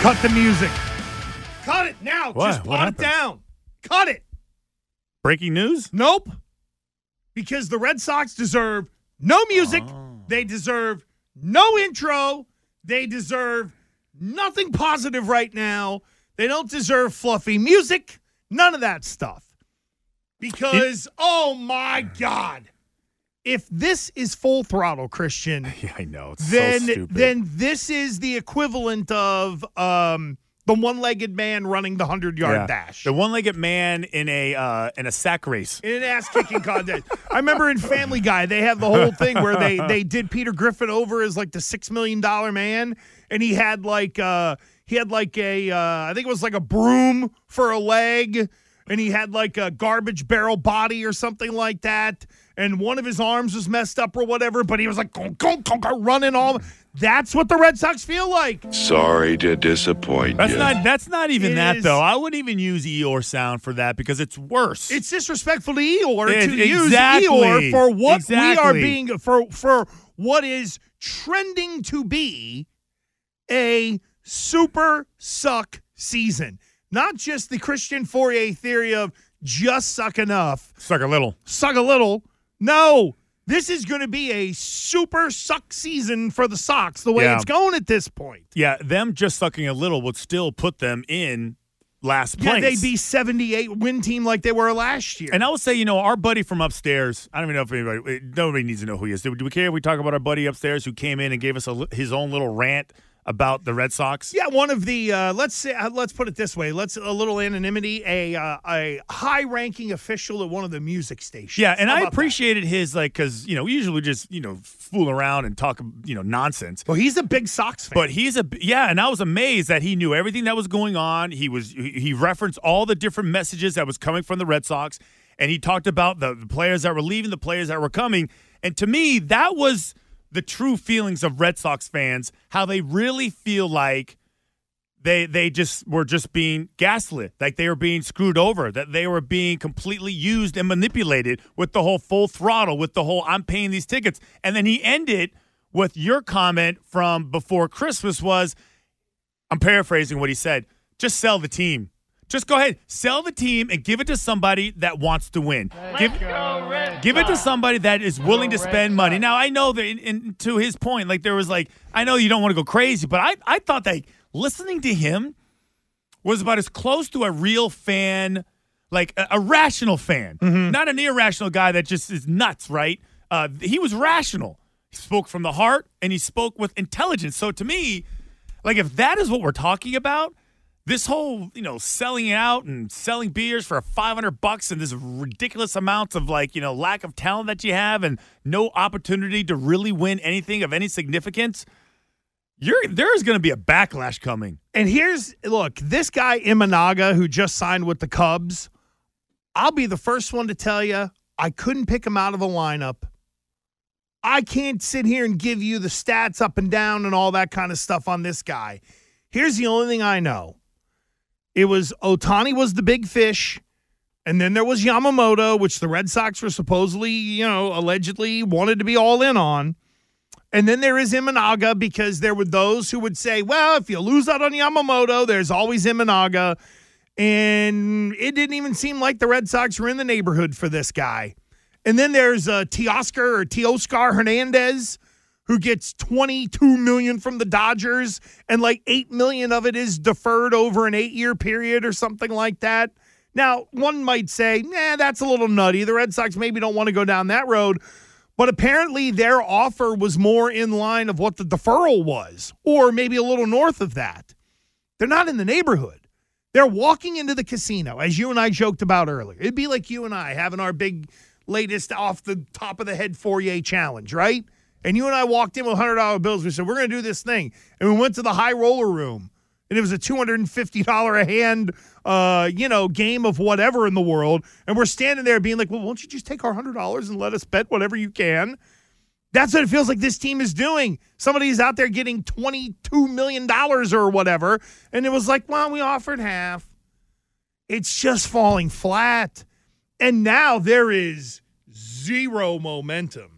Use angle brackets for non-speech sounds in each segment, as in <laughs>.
Cut the music. Cut it now. What? Just What plot it down. Cut it. Breaking news? Nope. Because the Red Sox deserve no music. Oh. They deserve no intro. They deserve nothing positive right now. They don't deserve fluffy music. None of that stuff. Because, oh my God. If this is full throttle, Christian, <laughs> Yeah, I know. It's then so then this is the equivalent of um, the one-legged man running the hundred-yard Yeah. dash. The one-legged man in a uh, in a sack race. in an ass kicking contest. I remember in Family Guy they have the whole thing where they they did Peter Griffin over as like the six million dollar man, and he had like uh he had like a uh, I think it was like a broom for a leg, and he had like a garbage barrel body or something like that, and one of his arms was messed up or whatever, but he was like running all. That's what the Red Sox feel like. Sorry to disappoint That's you. not that's not even It that is- though. I wouldn't even use Eeyore sound for that because it's worse. It's disrespectful to Eeyore It- to use exactly. Eeyore for what we are being for for what is trending to be a super suck season. Not just the Christian Fauria theory of just suck enough, Suck a little. suck a little. No, this is going to be a super suck season for the Sox the way Yeah. it's going at this point. Yeah, them just sucking a little would still put them in last Yeah, place. they'd be 78 win team like they were last year. And I will say, you know, our buddy from upstairs. I don't even know if anybody, nobody needs to know who he is. Do we care if we talk about our buddy upstairs who came in and gave us a, his own little rant about the Red Sox? Yeah, one of the uh, let's say uh, let's put it this way. Let's a little anonymity. A uh, a high ranking official at one of the music stations. Yeah, and How I about that? appreciated his like because you know we usually just you know fool around and talk you know nonsense. Well, he's a big Sox fan. But he's a yeah, and I was amazed that he knew everything that was going on. He was he he referenced all the different messages that was coming from the Red Sox, and he talked about the, the players that were leaving, the players that were coming, and to me that was the true feelings of Red Sox fans, how they really feel like they they just were just being gaslit, like they were being screwed over, that they were being completely used and manipulated with the whole full throttle, with the whole I'm paying these tickets. And then he ended with your comment from before Christmas was I'm paraphrasing what he said, just sell the team. Just go ahead, sell the team and give it to somebody that wants to win. Give, give it to somebody that is willing to spend money. Now I know that, in, in, to his point, like there was like I know you don't want to go crazy, but I I thought that listening to him was about as close to a real fan, like a, a rational fan, not an irrational guy that just is nuts. Right? Uh, he was rational. He spoke from the heart and he spoke with intelligence. So to me, like if that is what we're talking about, this whole you know selling out and selling beers for 500 bucks and this ridiculous amounts of like you know lack of talent that you have and no opportunity to really win anything of any significance you're there's going to be a backlash coming and here's look, this guy Imanaga who just signed with the Cubs. I'll be the first one to tell you I couldn't pick him out of a lineup. I can't sit here and give you the stats up and down and all that kind of stuff on this guy. Here's the only thing I know. It was Ohtani was the big fish, and then there was Yamamoto, which the Red Sox were supposedly, you know, allegedly wanted to be all in on. And then there is Imanaga because there were those who would say, well, if you lose out on Yamamoto, there's always Imanaga. And it didn't even seem like the Red Sox were in the neighborhood for this guy. And then there's uh, Teoscar or Teoscar Hernandez, who gets 22 million from the Dodgers and like 8 million of it is deferred over an 8-year period or something like that. Now, one might say, "Nah, that's a little nutty. The Red Sox maybe don't want to go down that road." But apparently their offer was more in line of what the deferral was or maybe a little north of that. They're not in the neighborhood. They're walking into the casino, as you and I joked about earlier. It'd be like you and I having our big latest off the top of the head Fauria challenge, right? And you and I walked in with $100 bills. We said, we're going to do this thing. And we went to the high roller room, and it was a $250 a hand, uh, you know, game of whatever in the world. And we're standing there being like, well, won't you just take our $100 and let us bet whatever you can? That's what it feels like this team is doing. Somebody's out there getting $22 million or whatever. And it was like, well, we offered half. It's just falling flat. And now there is zero momentum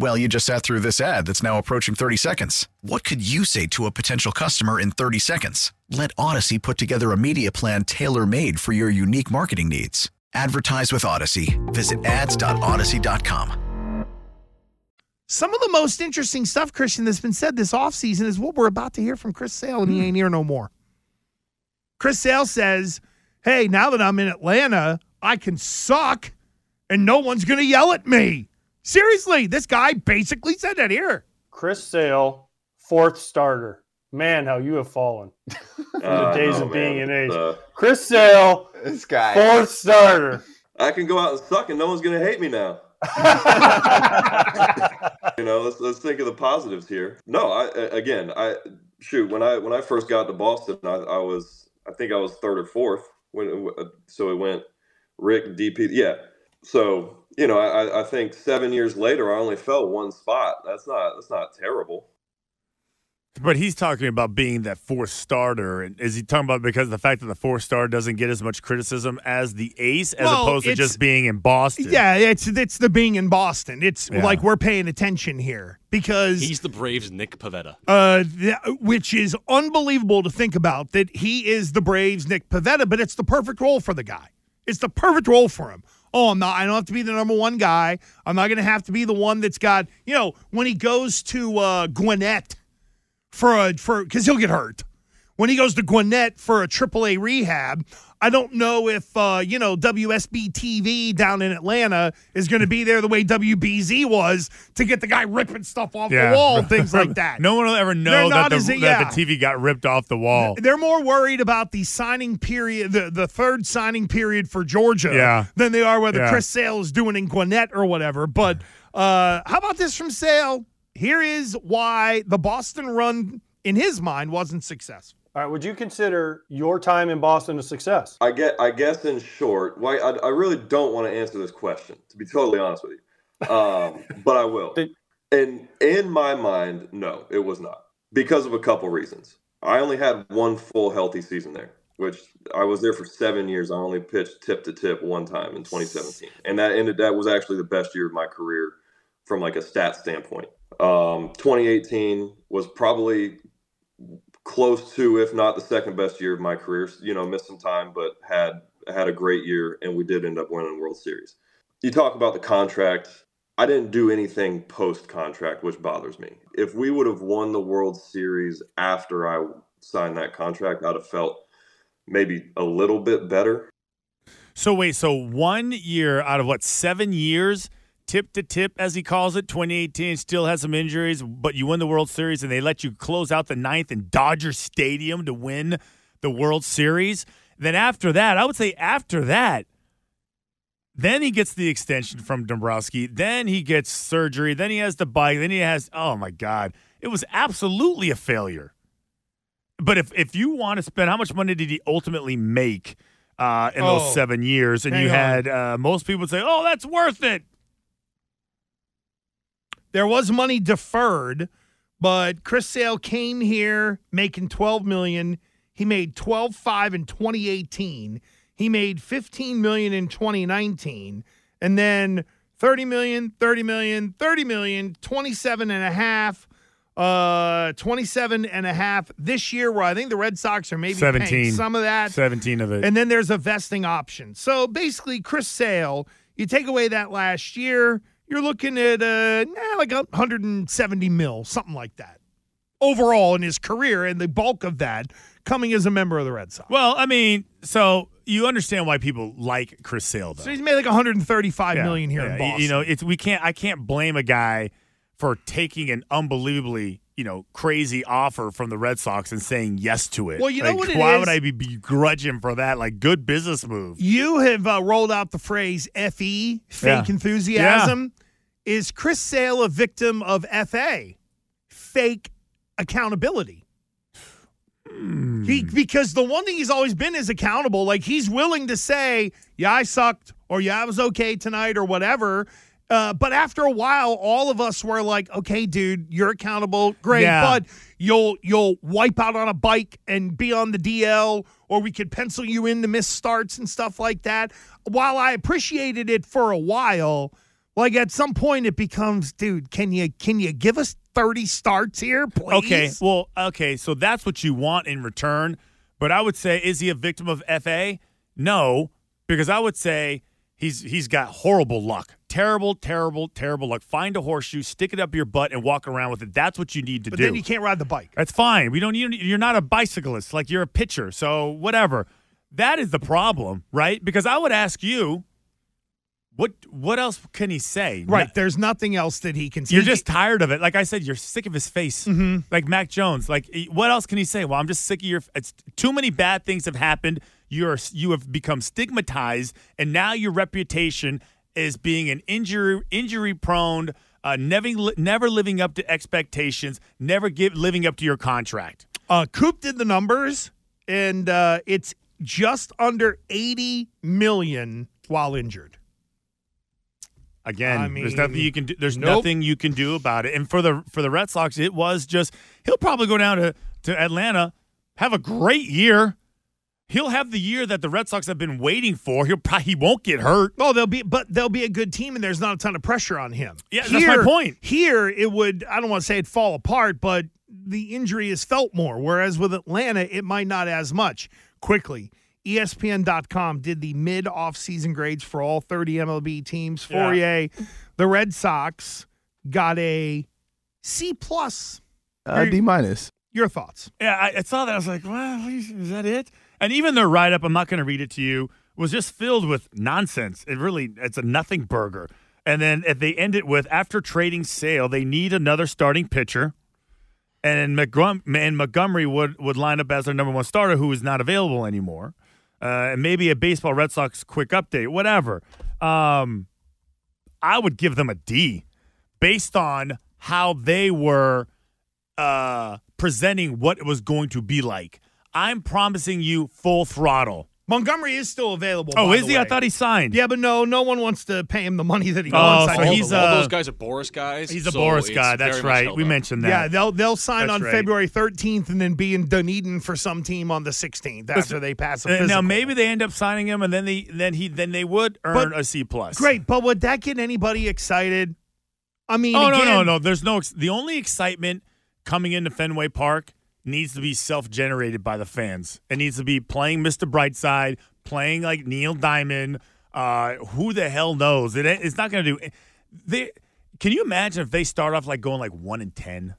Well, you just sat through this ad that's now approaching 30 seconds. What could you say to a potential customer in 30 seconds? Let Audacy put together a media plan tailor made for your unique marketing needs. Advertise with Audacy. Visit ads.audacy.com. Some of the most interesting stuff, Christian, that's been said this offseason is what we're about to hear from Chris Sale, and he hmm. ain't here no more. Chris Sale says, Hey, now that I'm in Atlanta, I can suck and no one's going to yell at me. Seriously, this guy basically said that here. Chris Sale, fourth starter. Man, how you have fallen <laughs> from the Uh, days no, of being man. an ace. Uh, Chris Sale, this guy. fourth starter. <laughs> I can go out and suck and no one's gonna hate me now. <laughs> you know, let's let's think of the positives here. No, I a- again, I shoot when I when I first got to Boston, I, I was I think I was third or fourth when it, so it went Rick DP, yeah. So you know, I I think seven years later, I only fell one spot. That's not that's not terrible. But he's talking about being that fourth starter. And is he talking about because of the fact that the fourth star doesn't get as much criticism as the ace, as Well, opposed to just being in Boston? Yeah, it's it's the being in Boston. It's Yeah. like we're paying attention here because He's the Braves' Nick Pivetta. uh, th- which is unbelievable to think about that he is the Braves Nick Pivetta, but it's the perfect role for the guy. It's the perfect role for him. Oh, I'm not. I don't have to be the number one guy. I'm not going to have to be the one that's got. You know, when he goes to uh, Gwinnett for a for because he'll get hurt. When he goes to Gwinnett for a AAA rehab, I don't know if uh, you know WSB TV down in Atlanta is going to be there the way WBZ was to get the guy ripping stuff off Yeah. the wall, things like that. <laughs> no one will ever know that, the, as- that yeah. the TV got ripped off the wall. They're more worried about the signing period, the, the third signing period for Georgia, Yeah. than they are whether. Chris Sale is doing in Gwinnett or whatever. But uh, how about this from Sale? Here is why the Boston run, in his mind, wasn't successful. All right, would you consider your time in Boston a success? I get. I guess in short, why I, I really don't want to answer this question. To be totally honest with you, um, <laughs> but I will. And in my mind, no, it was not because of a couple reasons. I only had one full healthy season there, which I was there for seven years. I only pitched tip to tip one time in 2017, and that ended. That was actually the best year of my career from like a stat standpoint. Um, 2018 was probably close to, if not the second best year of my career. You know, missed some time, but had had a great year, and we did end up winning the World Series. You talk about the contract. I didn't do anything post contract, which bothers me. If we would have won the World Series after I signed that contract, I'd have felt maybe a little bit better. So wait, so one year out of what seven years, tip to tip as he calls it, 2018 still has some injuries, but you win the World Series and they let you close out the ninth in Dodger Stadium to win the World Series. Then after that, I would say after that, then he gets the extension from Dombrowski. Then he gets surgery. Then he has the bike. Then he has, oh my God, it was absolutely a failure. But if, if you want to spend, how much money did he ultimately make uh, in Oh, those seven years? And you on. had uh, most people would say, oh, that's worth it. There was money deferred, but Chris Sale came here making 12 million. He made 12.5 in 2018. He made 15 million in 2019 and then 30 million, 30 million, 30 million, 27 and a half uh 27 and a half this year where I think the Red Sox are maybe paying 17. some of that. 17 of it. And then there's a vesting option. So basically, Chris Sale, you take away that last year, you're looking at uh, eh, like 170 mil, something like that, overall in his career, and the bulk of that coming as a member of the Red Sox. well, I mean, so you understand why people like Chris Sale, though. So he's made like 135 million Yeah, here in. Boston. You know, it's we can't. I can't blame a guy for taking an unbelievably, you know, crazy offer from the Red Sox and saying yes to it. Well, you know Like, what Why is? would I be begrudging for that? Like, good business move. you have uh, rolled out the phrase "fe" fake Yeah. enthusiasm. Is Chris Sale a victim of FA fake accountability? Hmm. He because the one thing he's always been is accountable. Like he's willing to say, "Yeah, I sucked," or "Yeah, I was okay tonight," or whatever. Uh, but after a while, all of us were like, "Okay, dude, you're accountable. Great, Yeah. but you'll you'll wipe out on a bike and be on the DL, or we could pencil you in to miss starts and stuff like that." While I appreciated it for a while, like at some point it becomes, dude, can you can you give us thirty starts here, please? Okay, well, okay, so that's what you want in return. But I would say, is he a victim of FA? No, because I would say he's he's got horrible luck, terrible, terrible, terrible luck. Find a horseshoe, stick it up your butt, and walk around with it. That's what you need to But do. then you can't ride the bike. That's fine. We don't. You, you're not a bicyclist. Like you're a pitcher. So whatever. That is the problem, right? Because I would ask you, what what else can he say? Right. There's nothing else that he can say. You're just tired of it. Like I said, you're sick of his face. Mhm. Like Mac Jones. Like eh, what else can he say? Well, I'm just sick of your. It's too many bad things have happened. You're you have become stigmatized, and now your reputation is being an injury injury prone, uh, never never living up to expectations, never give living up to your contract. Uh, Coop did the numbers, and uh, it's just under 80 million while injured. Again, I there's nothing you can do. There's nope. nothing you can do about it. And for the for the Red Sox, it was just he'll probably go down to to Atlanta, have a great year. He'll have the year that the Red Sox have been waiting for. He'll probably he won't get hurt. Oh, they'll be, but they'll be a good team, and there's not a ton of pressure on him. Yeah, that's my point. Here, it would. I don't want to say it fall apart, but the injury is felt more. Whereas with Atlanta, it might not as much. Quickly, ESPN.com did the mid off-season grades for all 30 MLB teams. Yeah. Fauria, the Red Sox got a C plus. Uh, D minus. Your thoughts? Yeah, I, I saw that. I was like, well, is that it? And even their write up, I'm not going to read it to you, was just filled with nonsense. It really, it's a nothing burger. And then if they end it with after trading Sale, they need another starting pitcher. And, McGrum- and Montgomery would, would line up as their number one starter, who is not available anymore. Uh, and maybe a baseball Red Sox quick update, whatever. Um, I would give them a D based on how they were uh, presenting what it was going to be like. I'm promising you full throttle. Montgomery is still available. Oh, by is the he? I thought he signed. Yeah, but no, no one wants to pay him the money that he Oh, wants. so I think. he's all uh, those guys are Boras guys. He's a so Boras guy. That's right. We up. mentioned that. Yeah, they'll they'll sign That's on right. February 13th and then be in Dunedin for some team on the 16th after they pass a Uh, physical. now maybe they end up signing him, and then they then he then they would earn a C plus. Great, but would that get anybody excited? I mean, Oh no again, no no! There's no ex- the only excitement coming into Fenway Park needs to be self generated by the fans. It needs to be playing Mr. Brightside, playing like Neil Diamond. Uh, who the hell knows? It, it's not going to do. They Can you imagine if they start off like going like one and ten?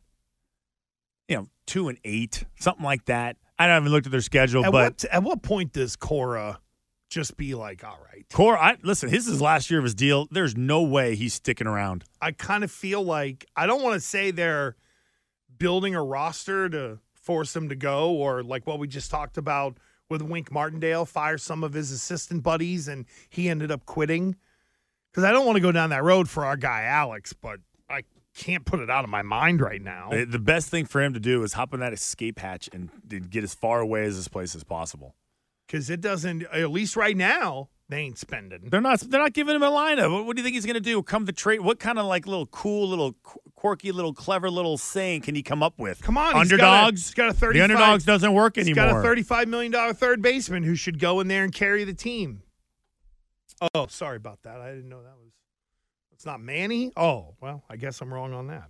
You know, two and eight, something like that. I haven't even looked at their schedule, At but what at what point does Cora just be like, all right? Cora? I listen. This is last year of his deal. There's no way he's sticking around. I kind of feel like I don't want to say they're building a roster to force him to go, or like what we just talked about with Wink Martindale, fire some of his assistant buddies, and he ended up quitting. Because I don't want to go down that road for our guy Alex, but I can't put it out of my mind right now. The- best thing for him to do is hop in that escape hatch and, and get as far away as this place as possible. Because it doesn't, at least right now, they ain't spending. They're not. They're not giving him a lineup. What, what do you think he's going to do? Come to trade? What kind of like little cool, little qu- quirky, little clever, little saying can he come up with? Come on, he's got a- underdogs. he's got a The underdogs doesn't work He's anymore. got a $35 million third baseman who should go in there and carry the team. Oh, sorry about that. I didn't know that was. It's not Manny? Oh, well, I guess I'm wrong on that.